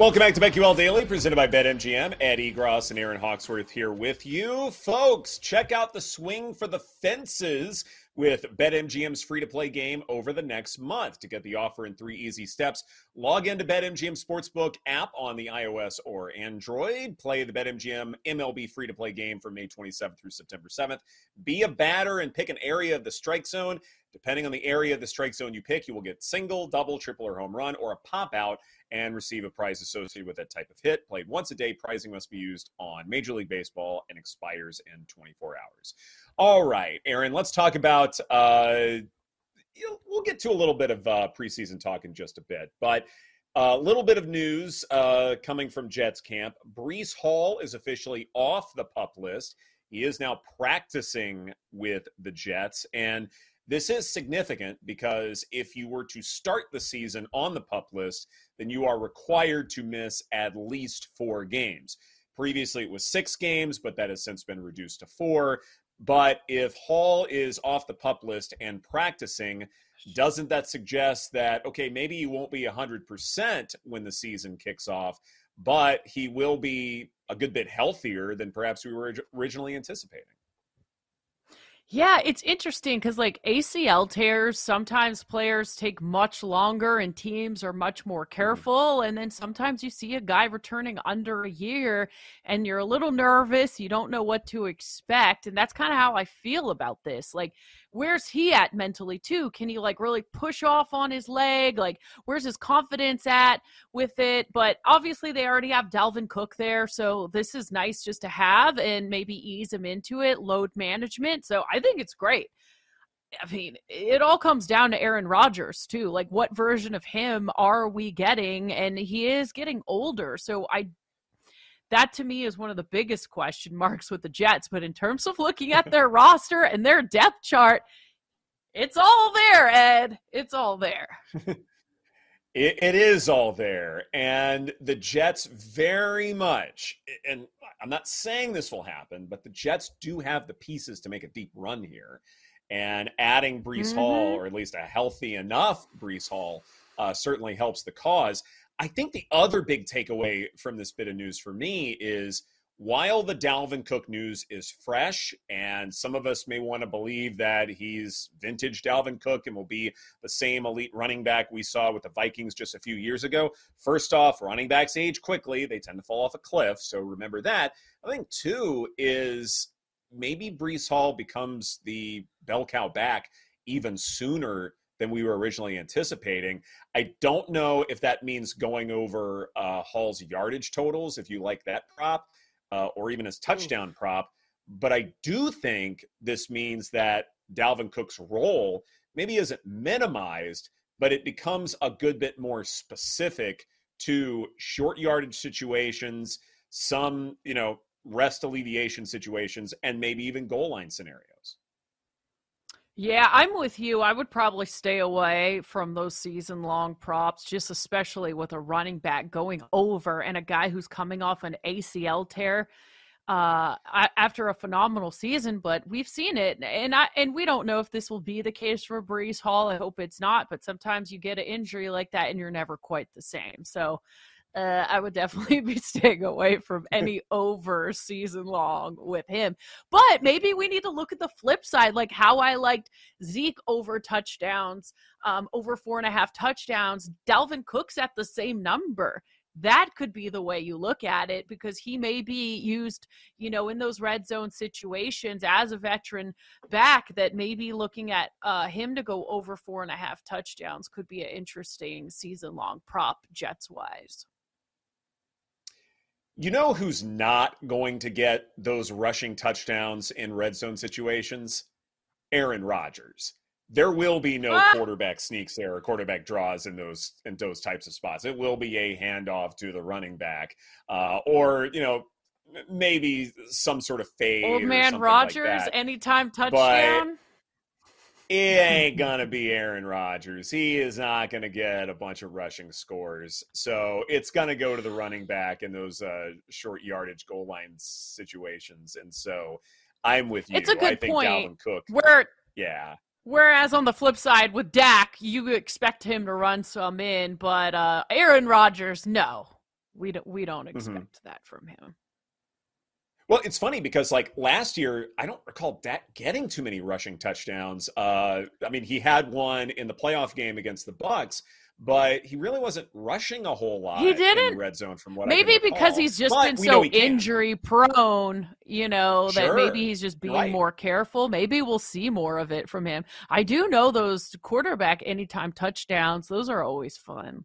Welcome back to BetQL Daily, presented by BetMGM. Ed Egros and Erin Hawksworth here with you. Folks, check out the swing for the fences with BetMGM's free to play game over the next month. To get the offer in three easy steps, log into BetMGM Sportsbook app on the iOS or Android. Play the BetMGM MLB free to play game from May 27th through September 7th. Be a batter and pick an area of the strike zone. Depending on the area of the strike zone you pick, you will get single, double, triple, or home run, or a pop out and receive a prize associated with that type of hit. Played once a day, prizing must be used on Major League Baseball and expires in 24 hours. All right, Erin, let's talk about. Uh, we'll get to a little bit of uh, preseason talk in just a bit, but a little bit of news uh, coming from Jets camp. Breece Hall is officially off the pup list. He is now practicing with the Jets, and this is significant because if you were to start the season on the pup list, then you are required to miss at least four games. Previously, it was six games, but that has since been reduced to four. But if Hall is off the pup list and practicing, doesn't that suggest that, okay, maybe he won't be 100% when the season kicks off, but he will be a good bit healthier than perhaps we were originally anticipating? Yeah, it's interesting because like ACL tears, sometimes players take much longer and teams are much more mm-hmm. careful. And then sometimes you see a guy returning under a year and you're a little nervous. You don't know what to expect. And that's kind of how I feel about this. Like, where's he at mentally too? Can he like really push off on his leg? Like where's his confidence at with it? But obviously they already have Dalvin Cook there, so this is nice just to have and maybe ease him into it, load management. So I think it's great. I mean, it all comes down to Aaron Rodgers too. Like what version of him are we getting? And he is getting older. So I that to me is one of the biggest question marks with the Jets. But in terms of looking at their roster and their depth chart, it's all there, Ed. It's all there. it, it is all there. And the Jets very much, and I'm not saying this will happen, but the Jets do have the pieces to make a deep run here. And adding Breece mm-hmm. Hall, or at least a healthy enough Breece Hall, uh, certainly helps the cause. I think the other big takeaway from this bit of news for me is while the Dalvin Cook news is fresh, and some of us may want to believe that he's vintage Dalvin Cook and will be the same elite running back we saw with the Vikings just a few years ago. First off, running backs age quickly, they tend to fall off a cliff. So remember that. I think, two, is maybe Breece Hall becomes the bell cow back even sooner than we were originally anticipating. I don't know if that means going over uh, Hall's yardage totals, if you like that prop, uh, or even his touchdown prop. But I do think this means that Dalvin Cook's role maybe isn't minimized, but it becomes a good bit more specific to short yardage situations, some, you know, rest alleviation situations, and maybe even goal line scenarios. Yeah, I'm with you. I would probably stay away from those season long props, just especially with a running back going over and a guy who's coming off an ACL tear uh, after a phenomenal season. But we've seen it, and I and we don't know if this will be the case for Breece Hall. I hope it's not. But sometimes you get an injury like that, and you're never quite the same. So uh, I would definitely be staying away from any over season long with him. But maybe we need to look at the flip side, like how I liked Zeke over touchdowns, um, over four and a half touchdowns. Dalvin Cook's at the same number. That could be the way you look at it because he may be used, you know, in those red zone situations as a veteran back. That maybe looking at uh, him to go over four and a half touchdowns could be an interesting season long prop, Jets wise. You know who's not going to get those rushing touchdowns in red zone situations? Aaron Rodgers. There will be no ah. quarterback sneaks there or quarterback draws in those in those types of spots. It will be a handoff to the running back, uh, or you know maybe some sort of fade. Old man Rodgers, like anytime touchdown. But it ain't gonna be Aaron Rodgers. He is not gonna get a bunch of rushing scores. So it's gonna go to the running back in those uh, short yardage goal line situations. And so I'm with you. It's a good I think point. Dalvin Cook. Where yeah. Whereas on the flip side with Dak, you expect him to run some in, but uh, Aaron Rodgers, no, we don't. We don't mm-hmm. expect mm-hmm. that from him. Well, it's funny because like last year, I don't recall Dak getting too many rushing touchdowns. Uh, I mean, he had one in the playoff game against the Bucs, but he really wasn't rushing a whole lot. He didn't red zone from what I. maybe because he's just but been so injury prone. You know sure. that maybe he's just being right. more careful. Maybe we'll see more of it from him. I do know those quarterback anytime touchdowns; those are always fun.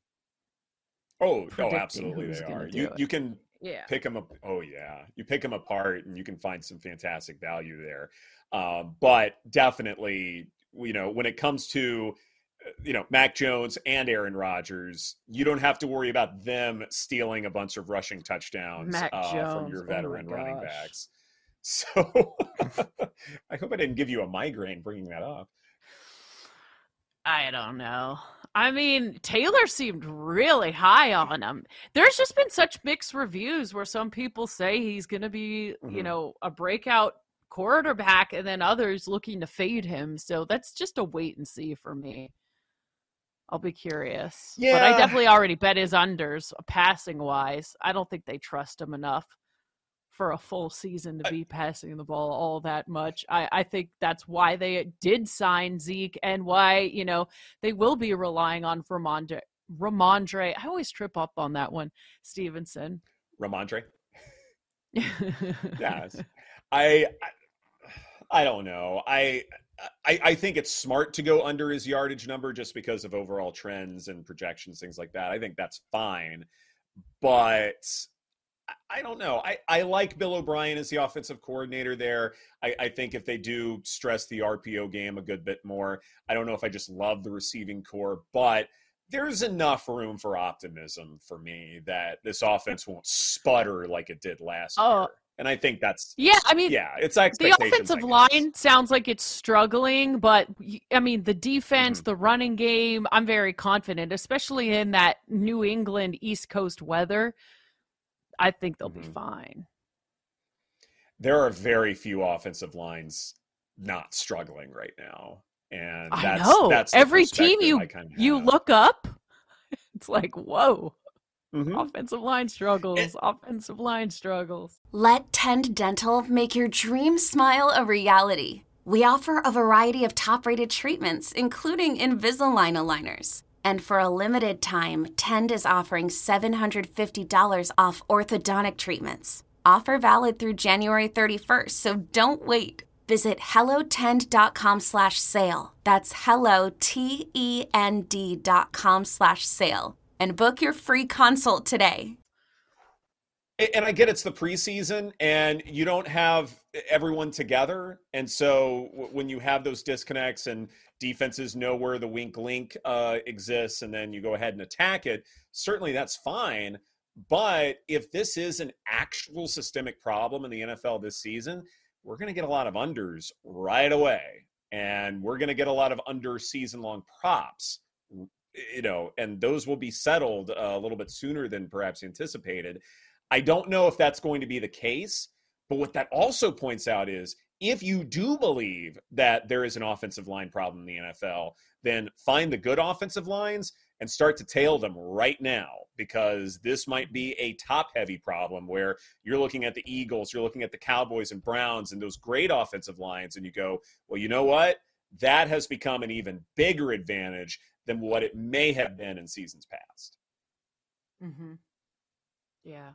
Oh, oh, absolutely, they are. You it. you can yeah. pick them up. Oh yeah, you pick them apart, and you can find some fantastic value there. Um, but definitely, you know, when it comes to uh, you know Mac Jones and Aaron Rodgers, you don't have to worry about them stealing a bunch of rushing touchdowns uh, from your oh veteran oh running backs. So I hope I didn't give you a migraine bringing that up. I don't know. I mean, Taylor seemed really high on him. There's just been such mixed reviews where some people say he's going to be, mm-hmm. you know, a breakout quarterback and then others looking to fade him. So that's just a wait and see for me. I'll be curious. Yeah. But I definitely already bet his unders passing wise. I don't think they trust him enough for a full season to be passing the ball all that much. I, I think that's why they did sign Zeke and why, you know, they will be relying on Rhamondre. Rhamondre. I always trip up on that one. Stevenson. Rhamondre. yes. I, I I don't know. I, I I think it's smart to go under his yardage number just because of overall trends and projections, things like that. I think that's fine. But I don't know. I, I like Bill O'Brien as the offensive coordinator there. I, I think if they do stress the RPO game a good bit more, I don't know if I just love the receiving corps, but there's enough room for optimism for me that this offense won't sputter like it did last oh. year. And I think that's yeah. I mean, yeah, it's the offensive line sounds like it's struggling, but I mean the defense, mm-hmm. the running game. I'm very confident, especially in that New England East Coast weather. I think they'll mm-hmm. be fine. There are very few offensive lines not struggling right now. And I know that's every team you you look up, it's like, whoa. Mm-hmm. Offensive line struggles. It, offensive line struggles. Let Tend Dental make your dream smile a reality. We offer a variety of top rated treatments, including Invisalign aligners. And for a limited time, Tend is offering $750 off orthodontic treatments. Offer valid through January 31st, so don't wait. Visit hellotend.com slash sale. That's hello, T-E-N-D dot com slash sale. And book your free consult today. And I get it's the preseason and you don't have everyone together. And so when you have those disconnects and defenses know where the wink link uh, exists and then you go ahead and attack it, certainly that's fine. But if this is an actual systemic problem in the NFL this season, we're going to get a lot of unders right away. And we're going to get a lot of under season long props, you know, and those will be settled a little bit sooner than perhaps anticipated. I don't know if that's going to be the case, but what that also points out is if you do believe that there is an offensive line problem in the NFL, then find the good offensive lines and start to tail them right now because this might be a top heavy problem where you're looking at the Eagles, you're looking at the Cowboys and Browns and those great offensive lines, and you go, well, you know what? That has become an even bigger advantage than what it may have been in seasons past. Mm-hmm. Yeah.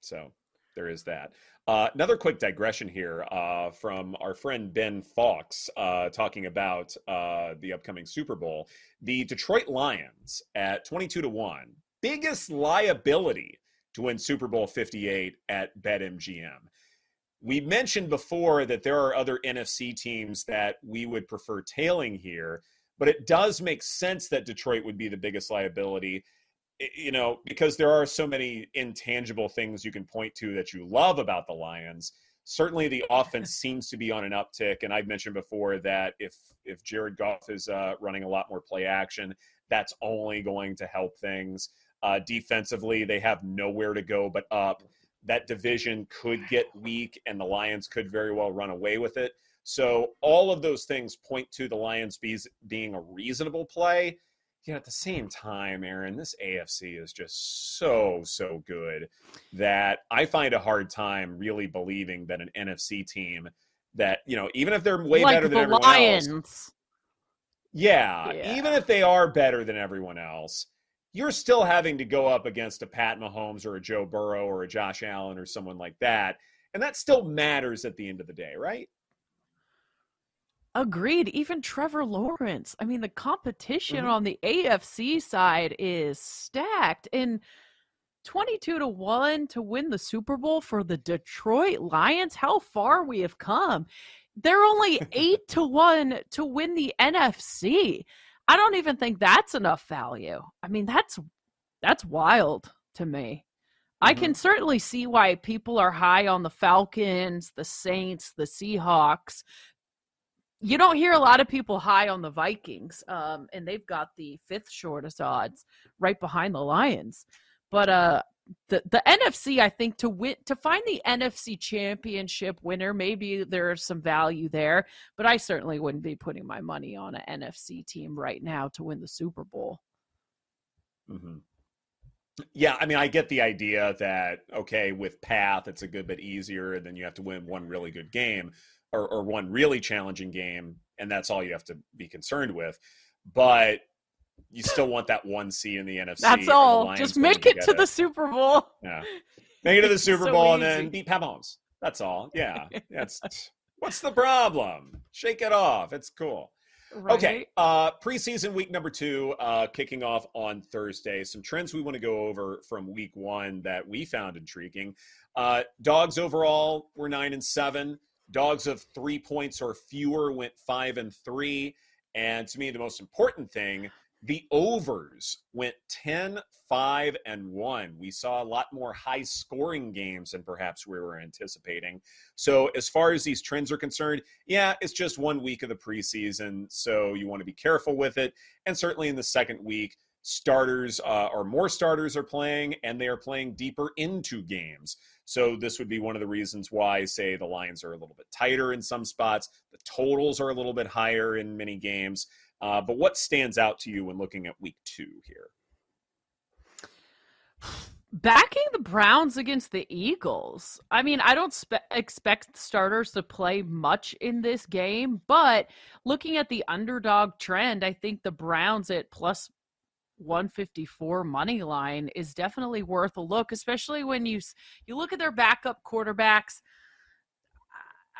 So there is that. Uh, another quick digression here uh, from our friend Ben Fox uh, talking about uh, the upcoming Super Bowl. The Detroit Lions at 22 to 1, biggest liability to win Super Bowl 58 at BetMGM. We mentioned before that there are other NFC teams that we would prefer tailing here, but it does make sense that Detroit would be the biggest liability you know, because there are so many intangible things you can point to that you love about the Lions. Certainly, the offense seems to be on an uptick, and I've mentioned before that if if Jared Goff is uh, running a lot more play action, that's only going to help things. Uh, defensively, they have nowhere to go but up. That division could get weak, and the Lions could very well run away with it. So, all of those things point to the Lions being a reasonable play yet at the same time, Erin, this AFC is just so, so good that I find a hard time really believing that an NFC team that, you know, even if they're way like better than the everyone Lions. else. Yeah, Yeah. even if they are better than everyone else, you're still having to go up against a Pat Mahomes or a Joe Burrow or a Josh Allen or someone like that. And that still matters at the end of the day, right? Agreed. Even Trevor Lawrence. I mean, the competition Mhm. on the AFC side is stacked. And 22 to 1 to win the Super Bowl for the Detroit Lions. How far we have come. They're only 8 to 1 to win the NFC. I don't even think that's enough value. I mean, that's that's wild to me. I can certainly see why people are high on the Falcons, the Saints, the Seahawks. You don't hear a lot of people high on the Vikings, um, and they've got the fifth shortest odds, right behind the Lions. But uh, the the NFC, I think, to win to find the NFC Championship winner, maybe there's some value there. But I certainly wouldn't be putting my money on an NFC team right now to win the Super Bowl. hmm Yeah, I mean, I get the idea that okay, with path, it's a good bit easier, and then you have to win one really good game or, or one really challenging game, and that's all you have to be concerned with. But you still want that one seed in the NFC. That's all. Just make it to the Super Bowl. Yeah. Make it to the Super so Bowl and then beat Pat Mahomes. That's all. Yeah, that's what's the problem? Shake it off. It's cool. Okay, uh, preseason week number two, uh, kicking off on Thursday. Some trends we want to go over from week one that we found intriguing. Uh, dogs overall were nine and seven. Dogs of three points or fewer went five and three. And to me, the most important thing, the overs went 10, 5, and 1. We saw a lot more high scoring games than perhaps we were anticipating. So, as far as these trends are concerned, yeah, it's just one week of the preseason, so you want to be careful with it. And certainly in the second week, starters uh, or more starters are playing, and they are playing deeper into games. So this would be one of the reasons why, say, the lines are a little bit tighter in some spots. The totals are a little bit higher in many games. Uh, but what stands out to you when looking at week two here? backing the Browns against the Eagles. I mean, I don't spe- expect starters to play much in this game, but looking at the underdog trend, I think the Browns at plus 154 money line is definitely worth a look, especially when you you look at their backup quarterbacks.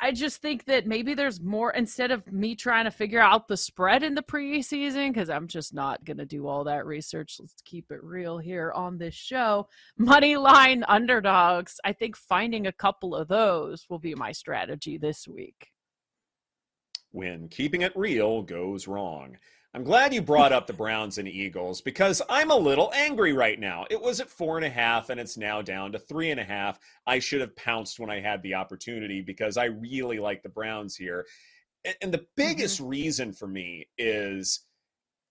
I just think that maybe there's more instead of me trying to figure out the spread in the preseason because I'm just not going to do all that research. Let's keep it real here on this show. Money line underdogs. I think finding a couple of those will be my strategy this week. When keeping it real goes wrong. I'm glad you brought up the Browns and Eagles because I'm a little angry right now. It was at four and a half and it's now down to three and a half. I should have pounced when I had the opportunity because I really like the Browns here. And the biggest mm-hmm. reason for me is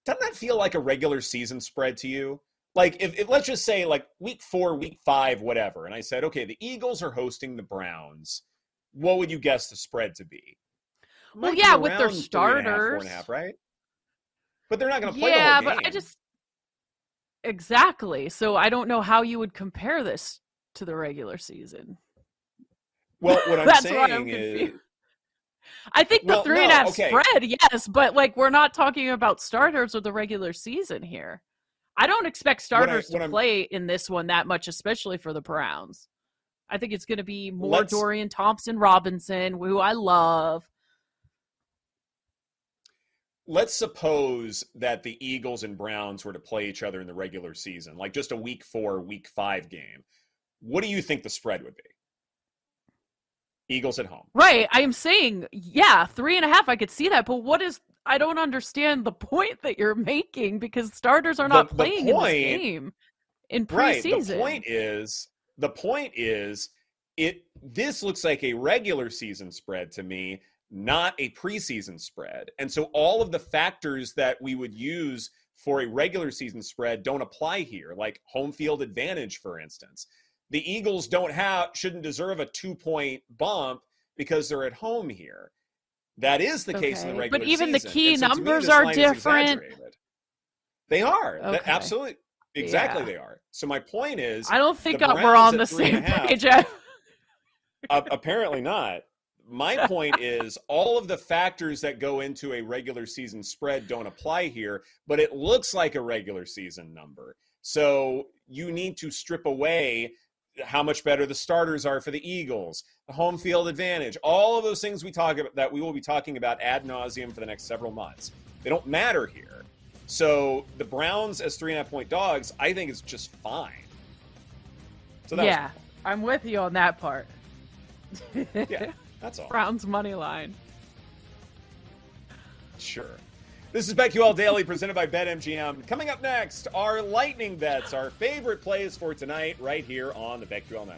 doesn't that feel like a regular season spread to you? Like if, if let's just say like week four, week five, whatever, and I said, okay, the Eagles are hosting the Browns. What would you guess the spread to be? Well, yeah, with their starters, and four and a half, right? But they're not going to play yeah, the whole game. but I just exactly. So I don't know how you would compare this to the regular season. Well, what I'm That's saying I'm is. I think the well, three no, and a half okay. spread, yes, but like we're not talking about starters or the regular season here. I don't expect starters I, to I'm, play in this one that much, especially for the Browns. I think it's going to be more Dorian Thompson Robinson, who I love let's suppose that the Eagles and Browns were to play each other in the regular season, like just a week four, week five game. What do you think the spread would be? Eagles at home. Right. I am saying, yeah, three and a half. I could see that. But what is, I don't understand the point that you're making because starters are not the, playing the point, in this game in preseason. Right. The point is, the point is, it, this looks like a regular season spread to me not a preseason spread. And so all of the factors that we would use for a regular season spread don't apply here, like home field advantage, for instance. The Eagles don't have, shouldn't deserve a two point bump because they're at home here. That is the okay. case in the regular season. But even season. the key so numbers are different. They are. Okay. Absolutely. Exactly, yeah. they are. So my point is, I don't think we're on the same page. apparently not my point is all of the factors that go into a regular season spread don't apply here, but it looks like a regular season number. So you need to strip away how much better the starters are for the Eagles, the home field advantage, all of those things we talk about that we will be talking about ad nauseum for the next several months. They don't matter here. So the Browns as three and a half point dogs, I think is just fine. So yeah, was- I'm with you on that part. yeah. That's all. Browns money line. Sure. This is BetQL Daily presented by BetMGM. Coming up next, our lightning bets, our favorite plays for tonight, right here on the BetQL Network.